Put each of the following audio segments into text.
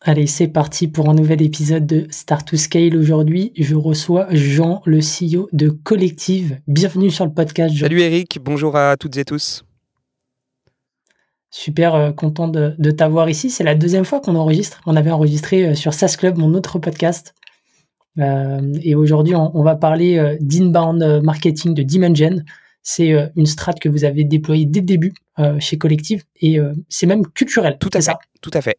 Allez, c'est parti pour un nouvel épisode de Start to Scale. Aujourd'hui, je reçois Jean, le CEO de Collective. Bienvenue sur le podcast. Jean. Salut Eric, bonjour à toutes et tous. Super euh, content de, t'avoir ici. C'est la deuxième fois qu'on enregistre. On avait enregistré euh, sur SaaS Club, mon autre podcast. Euh, et aujourd'hui, on, va parler d'inbound marketing de Dimension. C'est une strat que vous avez déployée dès le début chez Collective et c'est même culturel. Tout à fait. Ça tout à fait.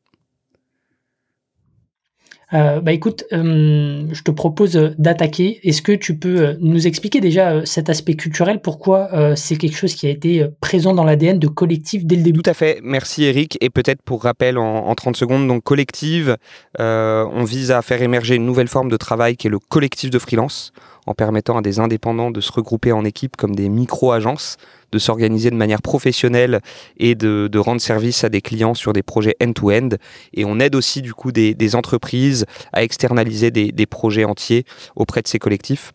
Euh, bah écoute, euh, je te propose d'attaquer. Est-ce que tu peux euh, nous expliquer déjà cet aspect culturel? Pourquoi c'est quelque chose qui a été présent dans l'ADN de Collective dès le début? Tout à fait. Merci Eric. Et peut-être pour rappel en, en, 30 secondes, donc Collective, on vise à faire émerger une nouvelle forme de travail qui est le collectif de freelance en permettant à des indépendants de se regrouper en équipe comme des micro-agences, de s'organiser de manière professionnelle et de, rendre service à des clients sur des projets end-to-end. Et on aide aussi du coup des, entreprises à externaliser des projets entiers auprès de ces collectifs.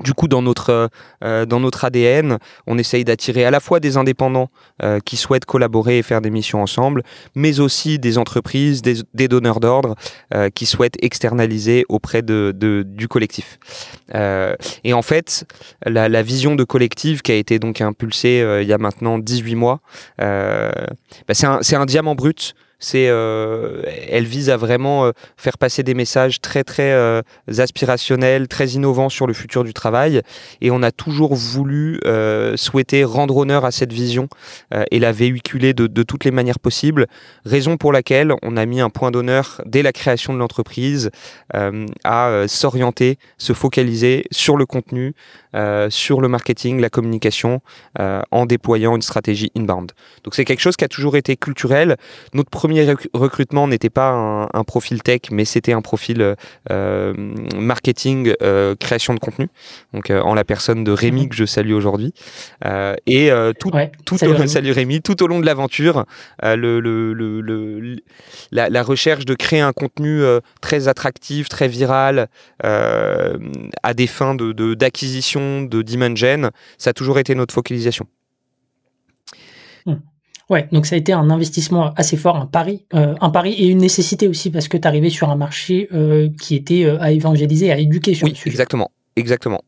Du coup, dans notre, euh, dans notre ADN, on essaye d'attirer à la fois des indépendants euh, qui souhaitent collaborer et faire des missions ensemble, mais aussi des entreprises, des, donneurs d'ordre euh, qui souhaitent externaliser auprès de, du collectif. et en fait, la, vision de collectif qui a été donc impulsée il y a maintenant 18 mois, bah, c'est un, un diamant brut c'est, euh, elle vise à vraiment euh, faire passer des messages très très euh, aspirationnels, très innovants sur le futur du travail. Et on a toujours voulu souhaiter rendre honneur à cette vision et la véhiculer de, de, toutes les manières possibles. Raison pour laquelle on a mis un point d'honneur dès la création de l'entreprise à s'orienter, se focaliser sur le contenu, sur le marketing, la communication, en déployant une stratégie inbound. Donc c'est quelque chose qui a toujours été culturel. Notre recrutement n'était pas un, profil tech, mais c'était un profil euh, marketing, euh, création de contenu. Donc euh, en la personne de Rémi mhm. que je salue aujourd'hui. et tout, tout salut, au, Rémi. Rémi. tout au long de l'aventure, le, le, le, la, recherche de créer un contenu très attractif, très viral, à des fins de d'acquisition de, de Dimension, ça a toujours été notre focalisation. Ouais, donc ça a été un investissement assez fort, un pari, euh, un pari et une nécessité aussi parce que tu arrivais sur un marché euh, qui était euh, à évangéliser, à éduquer sur oui, Exactement, exactement.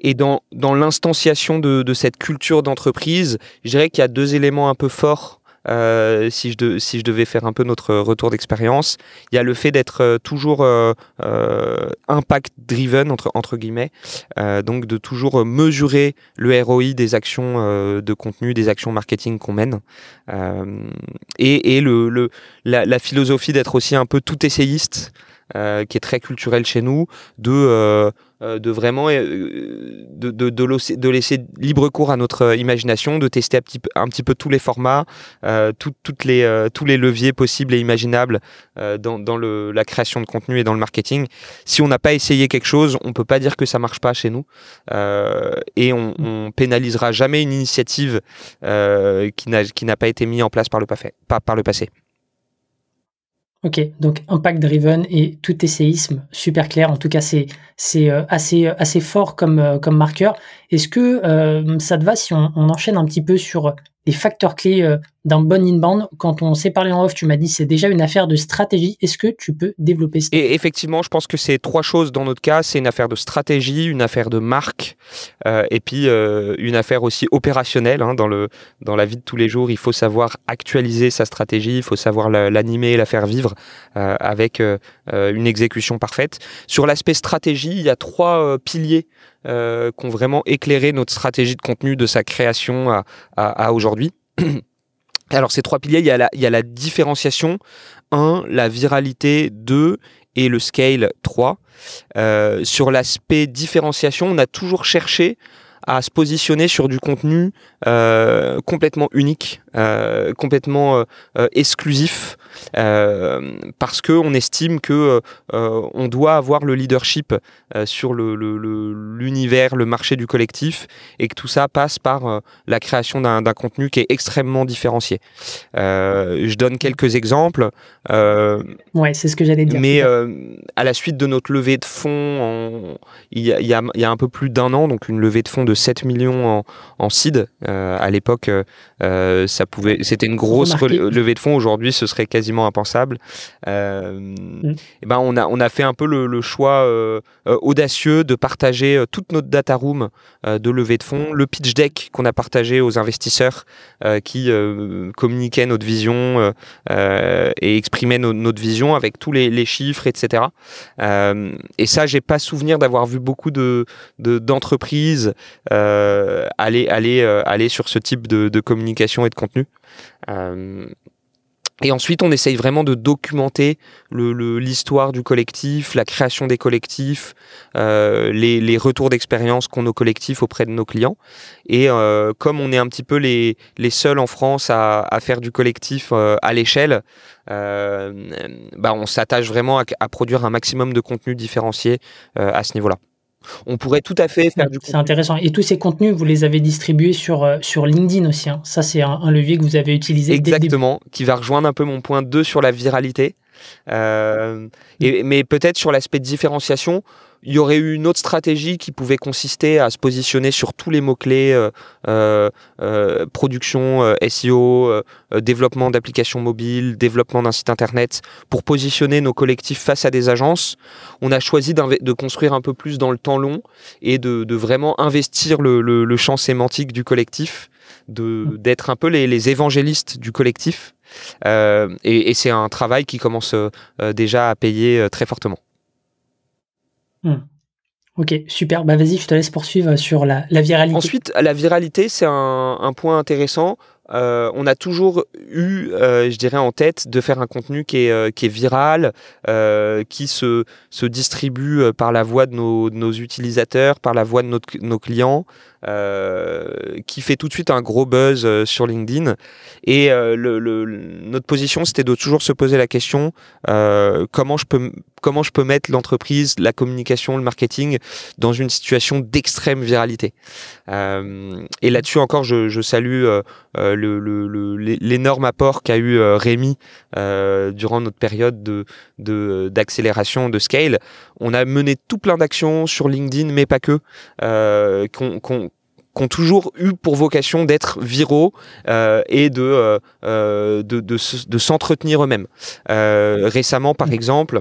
Et dans, dans l'instanciation de, de, cette culture d'entreprise, je dirais qu'il y a deux éléments un peu forts euh, si, je devais faire un peu notre retour d'expérience, il y a le fait d'être euh, toujours euh, impact driven entre, guillemets, donc de toujours mesurer le ROI des actions de contenu, des actions marketing qu'on mène, et, la, la, philosophie d'être aussi un peu tout essayiste. Qui est très culturel chez nous, de, de vraiment de, de, de, laisser libre cours à notre imagination, de tester un petit, un petit peu tous les formats, toutes les, tous les leviers possibles et imaginables dans, dans le, la création de contenu et dans le marketing. Si on n'a pas essayé quelque chose, on peut pas dire que ça marche pas chez nous et on, on, pénalisera jamais une initiative qui n'a pas été mise en place par le, par le passé. Ok, donc impact driven et tout essayisme, super clair. En tout cas, c'est euh, assez assez fort comme euh, comme marqueur. Est-ce que euh, ça te va si on, enchaîne un petit peu sur les facteurs clés euh, d'un bon inbound. Quand on s'est parlé en off, tu m'as dit c'est déjà une affaire de stratégie. Est-ce que tu peux développer ça? Et effectivement, je pense que c'est trois choses dans notre cas. C'est une affaire de stratégie, une affaire de marque, euh, et puis euh, une affaire aussi opérationnelle. Hein, dans, le, dans la vie de tous les jours, il faut savoir actualiser sa stratégie, il faut savoir l'animer, la faire vivre avec une exécution parfaite. Sur l'aspect stratégie, il y a trois piliers euh, qui ont vraiment éclairé notre stratégie de contenu de sa création à, à, aujourd'hui. Alors ces trois piliers, il y a la, il y a la différenciation, 1, la viralité, 2, et le scale 3. Euh, sur l'aspect différenciation, on a toujours cherché à se positionner sur du contenu euh, complètement unique, euh, complètement euh, euh, exclusif, parce que on estime que on doit avoir le leadership sur le, l'univers, le, le, marché du collectif, et que tout ça passe par la création d'un, contenu qui est extrêmement différencié. je donne quelques exemples. ouais, c'est ce que j'allais dire. Mais à la suite de notre levée de fonds, y y il y a un peu plus d'un an, donc une levée de fonds de 7 millions en, en seed. à l'époque, ça pouvait, c'était une grosse levée de fonds. Aujourd'hui, ce serait quasiment impensable. Euh, mm. et eh ben, on a, on a fait un peu le, le choix euh, euh audacieux de partager toute notre data room de levée de fonds, le pitch deck qu'on a partagé aux investisseurs qui communiquaient notre vision et exprimaient no, notre vision avec tous les, les chiffres, etc. et ça, j'ai pas souvenir d'avoir vu beaucoup de d'entreprises de, aller aller aller sur ce type de, de communication et de contenu. Euh, et ensuite, on essaye vraiment de documenter l'histoire du collectif, la création des collectifs, euh, les, retours d'expérience qu'ont nos collectifs auprès de nos clients. Et euh, comme on est un petit peu les, seuls en France à, faire du collectif à l'échelle, bah on s'attache vraiment à, à, produire un maximum de contenu différencié à ce niveau-là. On pourrait tout à fait faire du C'est intéressant. Et tous ces contenus, vous les avez distribués sur, euh, sur LinkedIn aussi. Hein. Ça, c'est un, un, levier que vous avez utilisé. Exactement, qui va rejoindre un peu mon point 2 sur la viralité. Euh, mais peut-être sur l'aspect de différenciation, il y aurait eu une autre stratégie qui pouvait consister à se positionner sur tous les mots-clés euh, euh, production, SEO, développement d'applications mobiles, développement d'un site internet, pour positionner nos collectifs face à des agences. On a choisi de construire un peu plus dans le temps long et de, vraiment investir le, champ sémantique du collectif, d'être un peu les, évangélistes du collectif. Et, et c'est un travail qui commence déjà à payer très fortement. Hmm. Ok, super. Bah vas-y, je te laisse poursuivre sur la, la viralité. Ensuite, la viralité, c'est un, un, point intéressant. Euh, on a toujours eu, euh, je dirais, en tête de faire un contenu qui est, euh, qui est viral, euh, qui se, se distribue euh, par la voix de nos, de nos utilisateurs, par la voix de notre, nos clients, euh, qui fait tout de suite un gros buzz sur LinkedIn. Et le, le, notre position, c'était de toujours se poser la question comment je peux comment je peux mettre l'entreprise, la communication, le marketing dans une situation d'extrême viralité. Euh, et là-dessus encore, je, je salue euh, l'énorme apport qu'a eu euh, Rémi euh, durant notre période de d'accélération, de, scale. On a mené tout plein d'actions sur LinkedIn, mais pas que, euh, qu'on qu qui ont toujours eu pour vocation d'être viraux euh, et de, euh, euh de, de, de s'entretenir eux-mêmes. Euh, récemment, par mmh. exemple,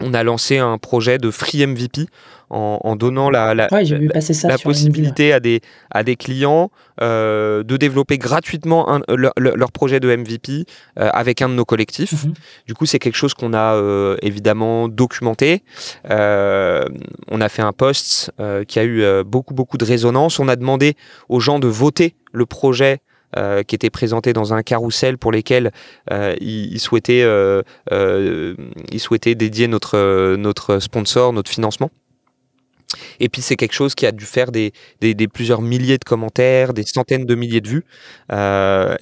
on a lancé un projet de free MVP en, en donnant la, la, ouais, la, la possibilité à des, à des clients euh, de développer gratuitement un, leur, leur, projet de MVP euh, avec un de nos collectifs. Mm -hmm. Du coup, c'est quelque chose qu'on a euh, évidemment documenté. Euh, on a fait un post euh, qui a eu euh, beaucoup, beaucoup de résonance. On a demandé aux gens de voter le projet euh, qui étaient présentés dans un carrousel pour lesquels euh, ils, ils, souhaitaient, euh, euh ils souhaitaient dédier notre, notre sponsor, notre financement. Et puis c'est quelque chose qui a dû faire des, des, des, plusieurs milliers de commentaires, des centaines de milliers de vues.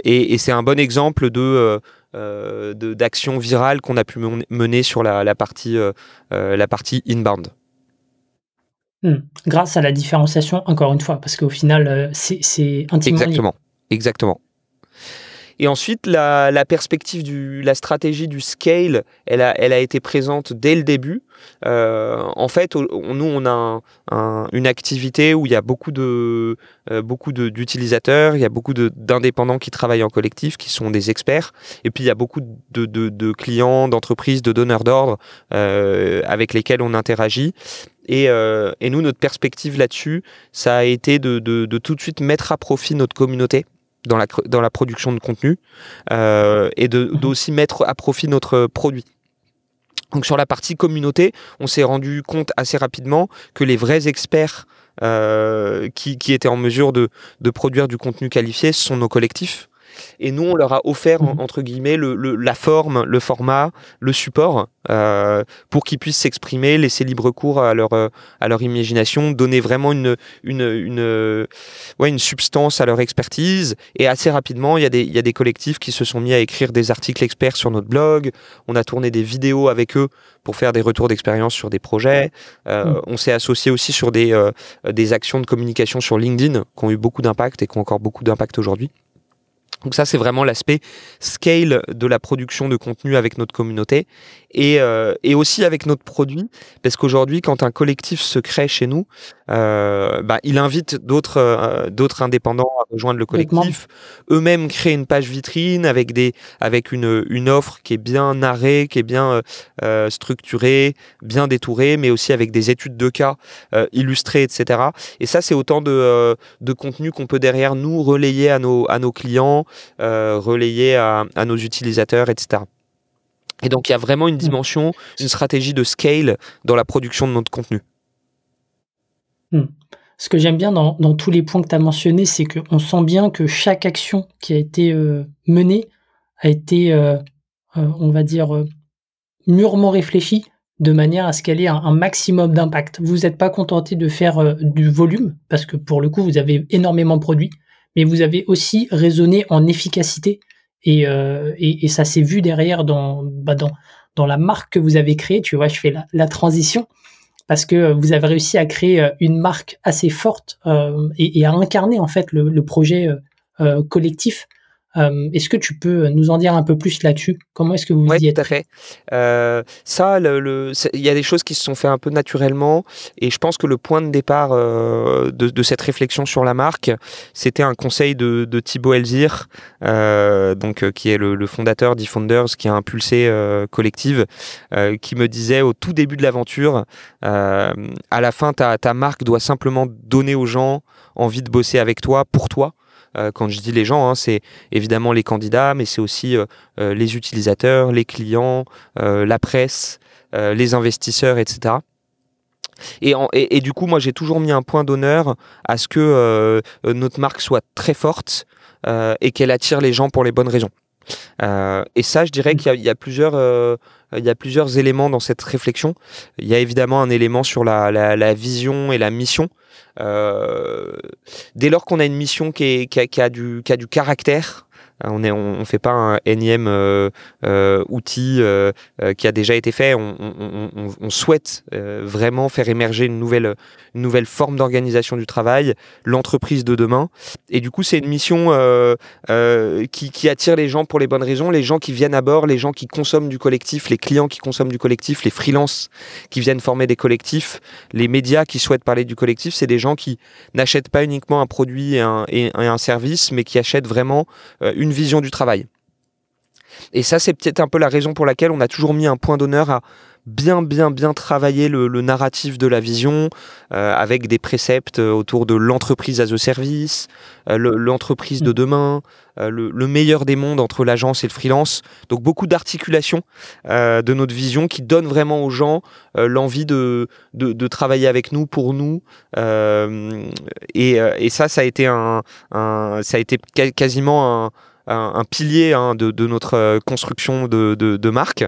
Et, et c'est un bon exemple de euh, d'action virale qu'on a pu mener sur la, la partie, la partie inbound. Mmh. Grâce à la différenciation, encore une fois, parce qu'au final, c'est intimement Exactement. Lié. Exactement. Et ensuite, la, la, perspective du, la stratégie du scale, elle a, elle a été présente dès le début. Euh, en fait, on, nous, on a un, un, une activité où il y a beaucoup de, euh, beaucoup d'utilisateurs, il y a beaucoup d'indépendants qui travaillent en collectif, qui sont des experts, et puis il y a beaucoup de, de, de clients, d'entreprises, de donneurs d'ordre euh, avec lesquels on interagit. Et, euh, et, nous, notre perspective là-dessus, ça a été de, de, de, tout de suite mettre à profit notre communauté dans la, dans la production de contenu euh, et d'aussi mettre à profit notre produit. Donc sur la partie communauté, on s'est rendu compte assez rapidement que les vrais experts euh, qui, qui, étaient en mesure de, de, produire du contenu qualifié sont nos collectifs. Et nous, on leur a offert, Mhm. entre guillemets, le, le- la forme, le format, le support, euh, pour qu'ils puissent s'exprimer, laisser libre cours à leur, euh, à leur imagination, donner vraiment une, une, une, euh, ouais, une substance à leur expertise. Et assez rapidement, il y, a des, il y a des collectifs qui se sont mis à écrire des articles experts sur notre blog. On a tourné des vidéos avec eux pour faire des retours d'expérience sur des projets. Euh, Mhm. On s'est associé aussi sur des, euh, des actions de communication sur LinkedIn qui ont eu beaucoup d'impact et qui ont encore beaucoup d'impact aujourd'hui. Donc ça, c'est vraiment l'aspect scale de la production de contenu avec notre communauté et, euh, et aussi avec notre produit, parce qu'aujourd'hui, quand un collectif se crée chez nous, euh, bah, il invite d'autres euh, d'autres indépendants à rejoindre le collectif, eux-mêmes créent une page vitrine avec des avec une, une offre qui est bien narrée, qui est bien euh, euh, structurée, bien détourée, mais aussi avec des études de cas euh, illustrées, etc. Et ça, c'est autant de, euh, de contenu qu'on peut derrière nous relayer à nos, à nos clients, euh, relayer à, à nos utilisateurs, etc. Et donc, il y a vraiment une dimension, une stratégie de scale dans la production de notre contenu. Ce que j'aime bien dans, dans tous les points que tu as mentionnés, c'est qu'on sent bien que chaque action qui a été euh, menée a été, euh, euh, on va dire, mûrement réfléchie de manière à ce qu'elle ait un, un maximum d'impact. Vous n'êtes pas contenté de faire du volume, parce que pour le coup, vous avez énormément produit, mais vous avez aussi raisonné en efficacité. Et, euh, et, et ça s'est vu derrière dans, bah dans, dans la marque que vous avez créée. Tu vois, je fais la, transition parce que vous avez réussi à créer euh, une marque assez forte euh, et, à incarner en fait le, projet euh, euh, collectif. Euh, est-ce que tu peux nous en dire un peu plus là-dessus? Comment est-ce que vous Ouais, y êtes tout à fait. Euh, ça, il y a des choses qui se sont fait un peu naturellement, et je pense que le point de départ euh, de, de cette réflexion sur la marque, c'était un conseil de, de Thibaut Elzir, donc qui est le, le fondateur d'eFounders, qui a impulsé Collective, qui me disait au tout début de l'aventure, à la fin, ta, ta marque doit simplement donner aux gens envie de bosser avec toi, pour toi. Euh, quand je dis les gens, hein, c'est évidemment les candidats, mais c'est aussi euh, euh, les utilisateurs, les clients, la presse, les investisseurs, etc. Et, du coup, moi, j'ai toujours mis un point d'honneur à ce que notre marque soit très forte et qu'elle attire les gens pour les bonnes raisons. Et ça, je dirais qu'il y a- plusieurs, éléments dans cette réflexion. Il y a évidemment un élément sur la vision et la mission. Euh, dès lors qu'on a une mission qui, a, du, caractère, on ne on, on fait pas un énième euh, euh, outil euh, qui a déjà été fait. On, souhaite vraiment faire émerger une nouvelle, une forme d'organisation du travail, l'entreprise de demain. Et du coup, c'est une mission qui, attire les gens pour les bonnes raisons, les gens qui viennent à bord, les gens qui consomment du collectif, les clients qui consomment du collectif, les freelances qui viennent former des collectifs, les médias qui souhaitent parler du collectif. C'est des gens qui n'achètent pas uniquement un produit et un, service, mais qui achètent vraiment euh, une vision du travail. Et ça, c'est peut-être un peu la raison pour laquelle on a toujours mis un point d'honneur à bien, bien, bien travailler le, le narratif de la vision euh, avec des préceptes euh, autour de l'entreprise as a service, euh, le- l'entreprise de demain, euh, le, le meilleur des mondes entre l'agence et le freelance. Donc beaucoup d'articulation de notre vision qui donne vraiment aux gens l'envie de, de, de travailler avec nous, pour nous. Et, et ça, ça a été un, un- ça a été quasiment un, un, un pilier hein, de, de notre euh, construction de, de, de marque.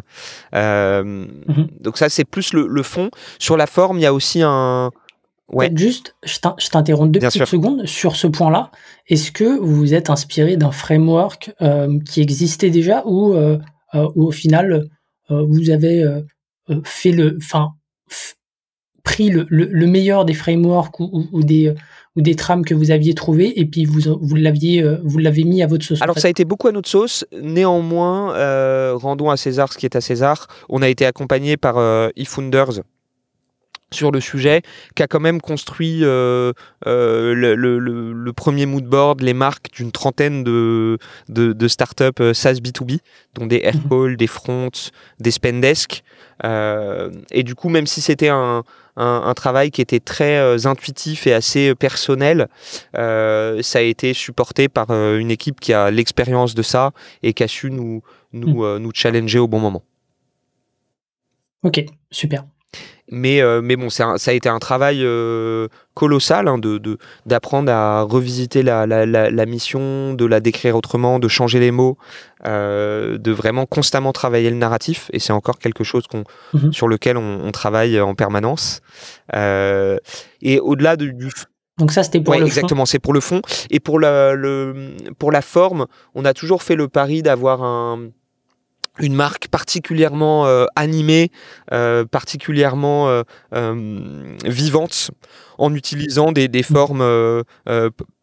Euh, Mhm. Donc ça, c'est plus le, le fond. Sur la forme, il y a aussi un... Ouais. Juste, je t'in- je t'interromps deux Bien petites sûr. secondes sur ce point-là. Est-ce que vous vous êtes inspiré d'un framework euh, qui existait déjà ou, euh, ou au final vous avez fait le, enfin, f- pris le, le- le meilleur des frameworks ou, ou- ou des ou des trames que vous aviez trouvées et puis vous vous l'aviez euh, vous l'avez mis à votre sauce. en Alors fait. ça a été beaucoup à notre sauce. Néanmoins, euh, rendons à César ce qui est à César. On a été accompagné par euh, eFounders sur le sujet, qui a quand même construit euh, euh, le, le- le- le premier mood board, les marques d'une trentaine de, de, de startups euh, SaaS B2B, dont des Aircall, des Front, des Spendesk. Euh, et du coup, même si c'était un, un, un travail qui était très euh, intuitif et assez personnel, euh, ça a été supporté par euh, une équipe qui a l'expérience de ça et qui a su nous, nous, euh, nous challenger au bon moment. Ok, super. Mais, euh, mais bon, ça a été un travail euh, colossal hein, de, d'apprendre à revisiter la, la, la, mission, de la décrire autrement, de changer les mots, euh, de vraiment constamment travailler le narratif. Et c'est encore quelque chose qu'on, mhm. sur lequel on, travaille en permanence. et au-delà de, du, donc ça, c'était pour le exactement, c'est pour le fond. Et pour la, le, pour la forme, on a toujours fait le pari d'avoir un, une marque particulièrement euh, animée, euh, particulièrement euh, vivante, en utilisant des, des formes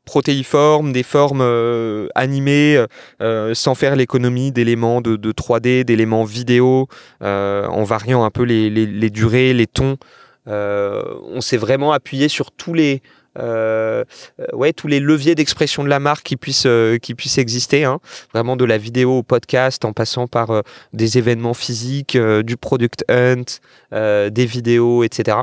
protéiformes, des formes animées, sans faire l'économie d'éléments de, de, 3D, d'éléments vidéo, en variant un peu les, les, les durées, les tons. on s'est vraiment appuyé sur tous les euh, euh, ouais, tous les leviers d'expression de la marque qui puissent, euh, qui puissent exister, hein. vraiment de la vidéo au podcast, en passant par des événements physiques, du product hunt, des vidéos, etc.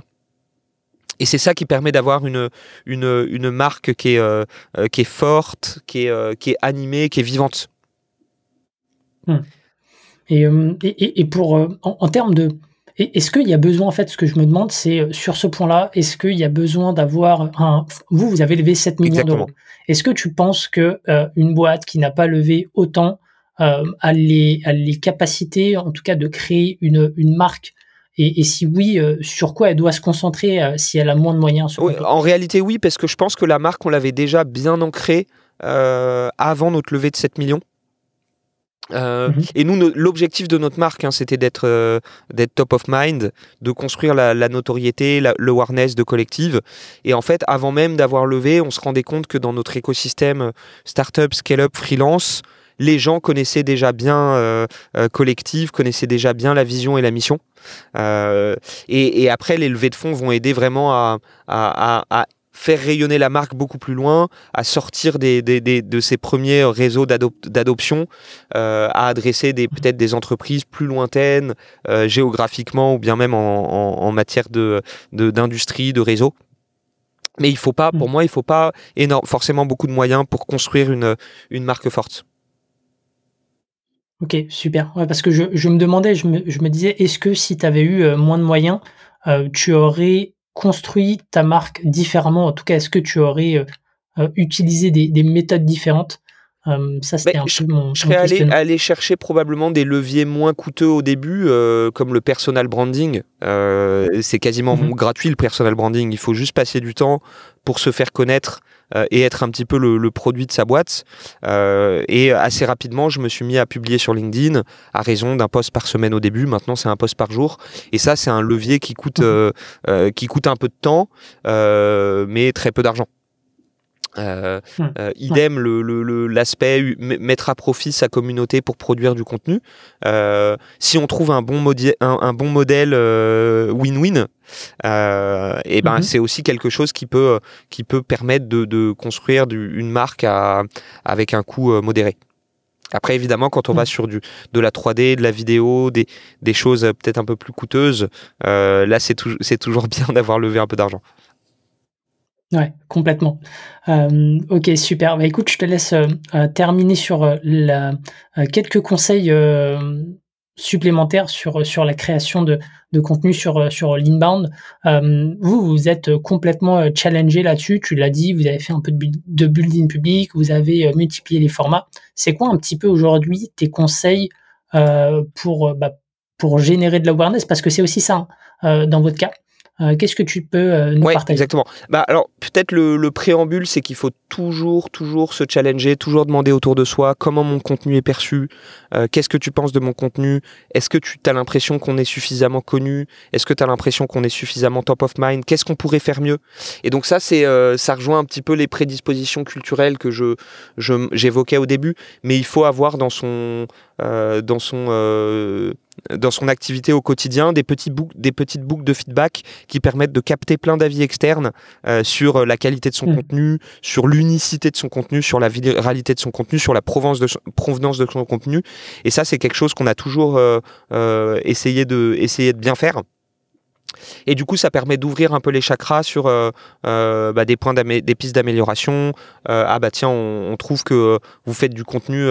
Et c'est ça qui permet d'avoir une, une, une, marque qui est, qui est forte, qui est, qui est animée, qui est vivante. Hmm. Et, et, et, pour, en termes de, est-ce qu'il y a besoin, en fait, ce que je me demande, c'est euh, sur ce point-là, est-ce qu'il y a besoin d'avoir un. Vous, vous avez levé 7 millions d'euros. Est-ce que tu penses que euh, une boîte qui n'a pas levé autant euh, a, les, a, les, capacités, en tout cas, de créer une, une marque? Et, si oui, sur quoi elle doit se concentrer si elle a moins de moyens En réalité, oui, parce que je pense que la marque, on l'avait déjà bien ancrée avant notre levée de 7 millions. Euh, mhm. Et nous, l'objectif de notre marque, hein, c'était d'être euh, d'être top of mind, de construire la, notoriété, le awareness de collective. Et en fait, avant même d'avoir levé, on se rendait compte que dans notre écosystème euh, startup, scale-up, freelance, les gens connaissaient déjà bien collective, connaissaient déjà bien la vision et la mission. Et, après, les levées de fonds vont aider vraiment à, à, à faire rayonner la marque beaucoup plus loin, à sortir des, des, des de ses premiers réseaux d'adoption, euh, à adresser des peut-être des entreprises plus lointaines euh, géographiquement ou bien même en, en, en matière de d'industrie, de, réseau. Mais il faut pas, pour mm. moi, il faut pas énorme, forcément beaucoup de moyens pour construire une, une marque forte. Ok, super. Ouais, parce que je, je, me demandais, je me, je me disais, est-ce que si tu avais eu euh, moins de moyens, euh, tu aurais construit ta marque différemment En tout cas, est-ce que tu aurais euh, euh, utilisé des, méthodes différentes? Euh, ça, c'était un je, peu mon, je serais allé, chercher probablement des leviers moins coûteux au début, comme le personal branding. c'est quasiment mhm. gratuit le personal branding. Il faut juste passer du temps pour se faire connaître et être un petit peu le, produit de sa boîte. Euh, et assez rapidement, je me suis mis à publier sur LinkedIn à raison d'un post par semaine au début. Maintenant, c'est un post par jour. Et ça, c'est un levier qui coûte, mhm. euh, qui coûte un peu de temps, mais très peu d'argent. Euh, hmm. euh, idem l'aspect mettre à profit sa communauté pour produire du contenu. Euh, si on trouve un bon, un, bon modèle win-win, et ben mhm. c'est aussi quelque chose qui peut qui peut permettre de, construire une marque avec un coût modéré. Après, évidemment, quand on va hmm. sur du, de la 3D, de la vidéo, des, des choses peut-être un peu plus coûteuses, là, c'est toujours bien d'avoir levé un peu d'argent. Ouais, complètement. Euh, ok, super. Bah, écoute, je te laisse euh, euh, terminer sur la, quelques conseils supplémentaires sur, sur la création de, de contenu sur, sur l'inbound. vous, vous êtes complètement challengé là-dessus. Tu l'as dit, vous avez fait un peu de, de building public, vous avez multiplié les formats. C'est quoi un petit peu aujourd'hui tes conseils pour, bah, pour générer de l'awareness? Parce que c'est aussi ça, hein, dans votre cas. Euh, qu'est-ce que tu peux euh, nous partager? Exactement. Bah, alors, peut-être le, préambule, c'est qu'il faut toujours, toujours se challenger, toujours demander autour de soi comment mon contenu est perçu, euh, qu'est-ce que tu penses de mon contenu, est-ce que tu as l'impression qu'on est suffisamment connu, est-ce que tu as l'impression qu'on est suffisamment top of mind, qu'est-ce qu'on pourrait faire mieux? Et donc ça, c'est ça rejoint un petit peu les prédispositions culturelles que je j'évoquais au début, mais il faut avoir dans son dans son dans son activité au quotidien des, petits des petites boucles de feedback qui permettent de capter plein d'avis externes euh, sur euh, la qualité de son mm. contenu, sur l'unicité de son contenu, sur la viralité de son contenu, sur la provenance de son, provenance de son contenu. Et ça, c'est quelque chose qu'on a toujours euh, essayé, de, essayer de bien faire. Et du coup, ça permet d'ouvrir un peu les chakras sur euh, euh, bah, des points des pistes d'amélioration. Euh, ah bah tiens, on, trouve que vous faites du contenu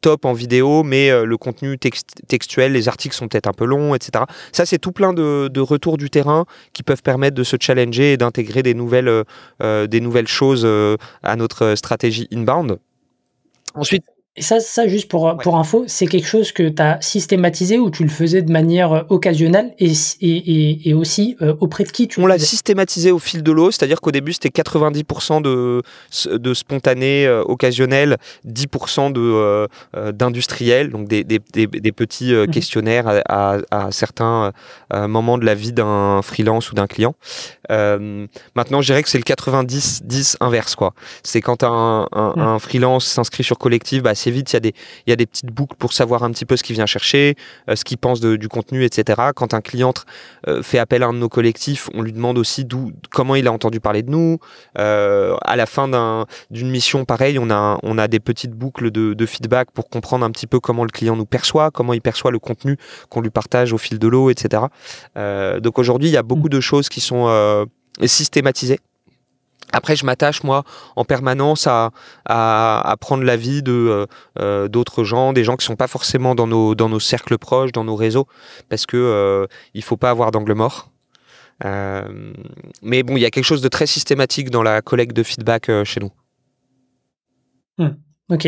top en vidéo, mais le contenu textuel, les articles sont peut-être un peu longs, etc. Ça, c'est tout plein de, de, retours du terrain qui peuvent permettre de se challenger et d'intégrer des nouvelles, des nouvelles choses à notre stratégie inbound. Ensuite, et ça, ça juste pour, pour info, c'est quelque chose que tu as systématisé ou tu le faisais de manière euh, occasionnelle et, et, et aussi euh, auprès de qui tu On l'a systématisé au fil de l'eau, c'est-à-dire qu'au début c'était 90% de, de spontané, euh, occasionnel, 10% de, d'industriel, donc des, des, des, petits mhm. questionnaires à, à, certains moments de la vie d'un freelance ou d'un client. maintenant, je dirais que c'est le 90-10 inverse. quoi. C'est quand un, un, un freelance s'inscrit sur collectif, bah, vite. Il y, a des, il y a des petites boucles pour savoir un petit peu ce qu'il vient chercher, euh, ce qu'il pense du contenu, etc. Quand un client euh, fait appel à un de nos collectifs, on lui demande aussi d'où, comment il a entendu parler de nous. Euh, à la fin d'une mission, pareil, on a, on a des petites boucles de, de, feedback pour comprendre un petit peu comment le client nous perçoit, comment il perçoit le contenu qu'on lui partage au fil de l'eau, etc. donc aujourd'hui, il y a beaucoup de choses qui sont systématisées. Après, je m'attache moi en permanence à, à, prendre l'avis de euh, euh, d'autres gens, des gens qui sont pas forcément dans nos dans nos cercles proches, dans nos réseaux, parce que euh, il faut pas avoir d'angle mort. mais bon, il y a quelque chose de très systématique dans la collecte de feedback chez nous. Hmm. ok.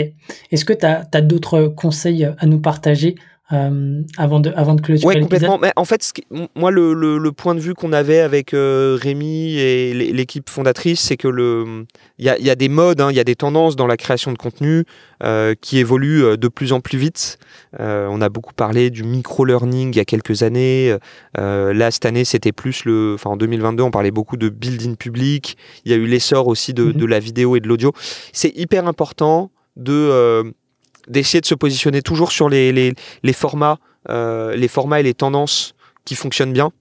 Est-ce que tu as d'autres conseils à nous partager euh, avant de avant de clôturer ouais, complètement. Mais en fait, moi, le, le, point de vue qu'on avait avec euh, Rémi et l'équipe fondatrice, c'est que le il y a, y a, des modes, hein, il y a des tendances dans la création de contenu euh, qui évoluent de plus en plus vite. on a beaucoup parlé du micro-learning il y a quelques années. là, cette année, c'était plus le. Enfin, en 2022, on parlait beaucoup de building public. Il y a eu l'essor aussi de, mm-hmm. de la vidéo et de l'audio. C'est hyper important de d'essayer de se positionner toujours sur les, les, les formats, euh, les formats et les tendances qui fonctionnent bien.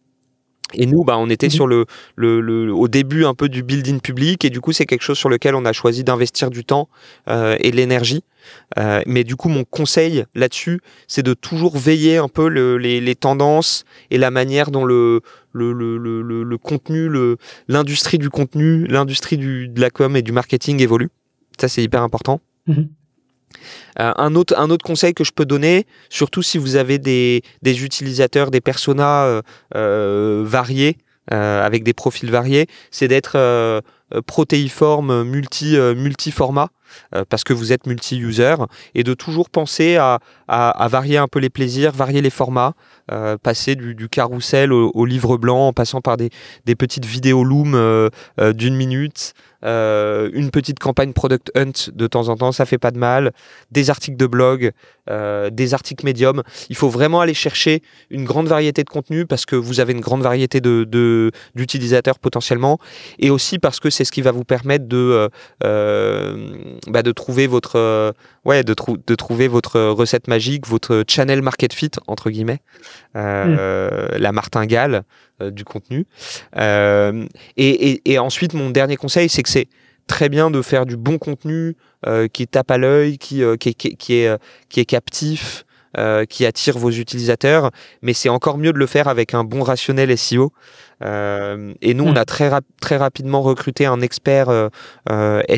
Et nous, bah, on était mhm. sur le, le, le, au début un peu du building public, et du coup, c'est quelque chose sur lequel on a choisi d'investir du temps euh, et de l'énergie. Euh, mais du coup, mon conseil là-dessus, c'est de toujours veiller un peu le, les, les, tendances et la manière dont le, le, le, le, le contenu, l'industrie du contenu, l'industrie de la com et du marketing évolue. Ça, c'est hyper important. Mhm. Euh, un, autre, conseil que je peux donner, surtout si vous avez des, des utilisateurs, des personas euh, euh, variés, avec des profils variés, c'est d'être protéiforme, multi, multi-format. parce que vous êtes multi-user et de toujours penser à, à, varier un peu les plaisirs, varier les formats, passer du, du carrousel au, livre blanc en passant par des, des petites vidéos Loom d'une minute, euh, une petite campagne Product Hunt de temps en temps, ça fait pas de mal, des articles de blog, euh, des articles médium. Il faut vraiment aller chercher une grande variété de contenu parce que vous avez une grande variété de, d'utilisateurs potentiellement et aussi parce que c'est ce qui va vous permettre de, euh, bah, de trouver votre ouais, de, de trouver votre recette magique, votre channel market fit entre guillemets, mm. la martingale du contenu. et, et ensuite, mon dernier conseil, c'est que c'est très bien de faire du bon contenu euh, qui tape à l'œil, qui, euh, qui, qui, est, qui est captif, euh, qui attire vos utilisateurs, mais c'est encore mieux de le faire avec un bon rationnel SEO. et nous, on hmm. a très, très rapidement recruté un expert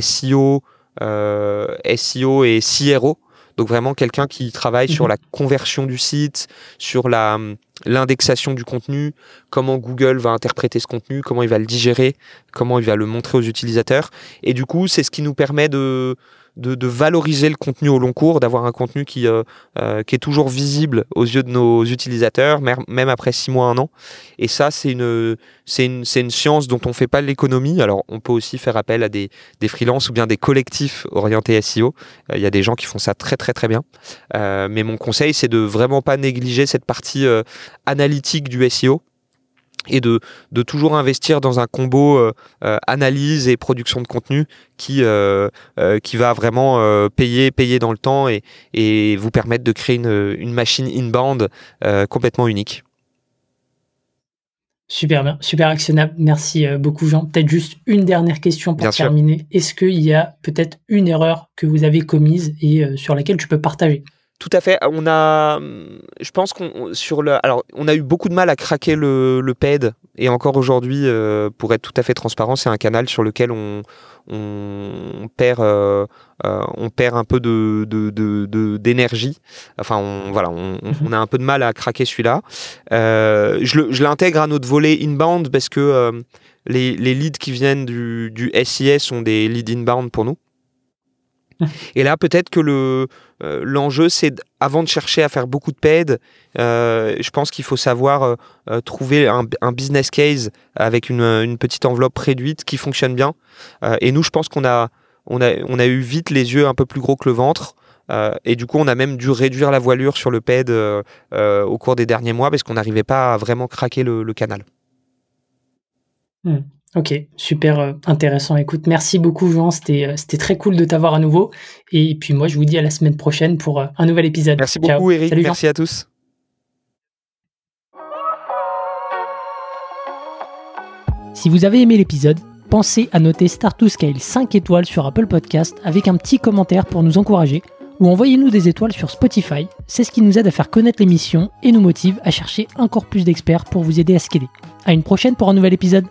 SEO, SEO et CRO donc vraiment quelqu'un qui travaille sur mhm. la conversion du site, sur la l'indexation du contenu, comment Google va interpréter ce contenu, comment il va le digérer, comment il va le montrer aux utilisateurs. Et du coup, c'est ce qui nous permet de de, valoriser le contenu au long cours, d'avoir un contenu qui, euh, euh, qui est toujours visible aux yeux de nos utilisateurs, même après six mois, un an. Et ça, c'est une, c'est une, une, science dont on ne fait pas l'économie. Alors, on peut aussi faire appel à des, des freelances ou bien des collectifs orientés SEO. Euh, il y a des gens qui font ça très, très, très bien. mais mon conseil, c'est de vraiment pas négliger cette partie analytique du SEO et de, de, toujours investir dans un combo euh, euh, analyse et production de contenu qui, euh, qui va vraiment payer, payer dans le temps et, et vous permettre de créer une, une machine inbound complètement unique. Super bien, super actionnable. Merci beaucoup Jean. Peut-être juste une dernière question pour terminer. Est-ce qu'il y a peut-être une erreur que vous avez commise et sur laquelle tu peux partager? Tout à fait. On a, je pense qu'on sur le, alors on a eu beaucoup de mal à craquer le, le PED et encore aujourd'hui, euh, pour être tout à fait transparent, c'est un canal sur lequel on, on perd, euh, euh, on perd un peu de, d'énergie. Enfin, on, voilà, mhm. on, a un peu de mal à craquer celui-là. je l'intègre à notre volet inbound parce que les, les, leads qui viennent du, du SIS sont des leads inbound pour nous. Et là, peut-être que le euh, l'enjeu, c'est avant de chercher à faire beaucoup de paid, euh, je pense qu'il faut savoir euh, trouver un, business case avec une, petite enveloppe réduite qui fonctionne bien. et nous, je pense qu'on a, on a, on a eu vite les yeux un peu plus gros que le ventre. et du coup, on a même dû réduire la voilure sur le paid au cours des derniers mois parce qu'on n'arrivait pas à vraiment craquer le, canal. Hmm. Ok, super euh, intéressant. Écoute, merci beaucoup Jean, c'était euh, c'était très cool de t'avoir à nouveau. Et puis moi, je vous dis à la semaine prochaine pour euh, un nouvel épisode. Merci beaucoup Eric, merci à tous. Si vous avez aimé l'épisode, pensez à noter Start to Scale 5 étoiles sur Apple Podcast avec un petit commentaire pour nous encourager ou envoyez-nous des étoiles sur Spotify. C'est ce qui nous aide à faire connaître l'émission et nous motive à chercher encore plus d'experts pour vous aider à scaler. À une prochaine pour un nouvel épisode.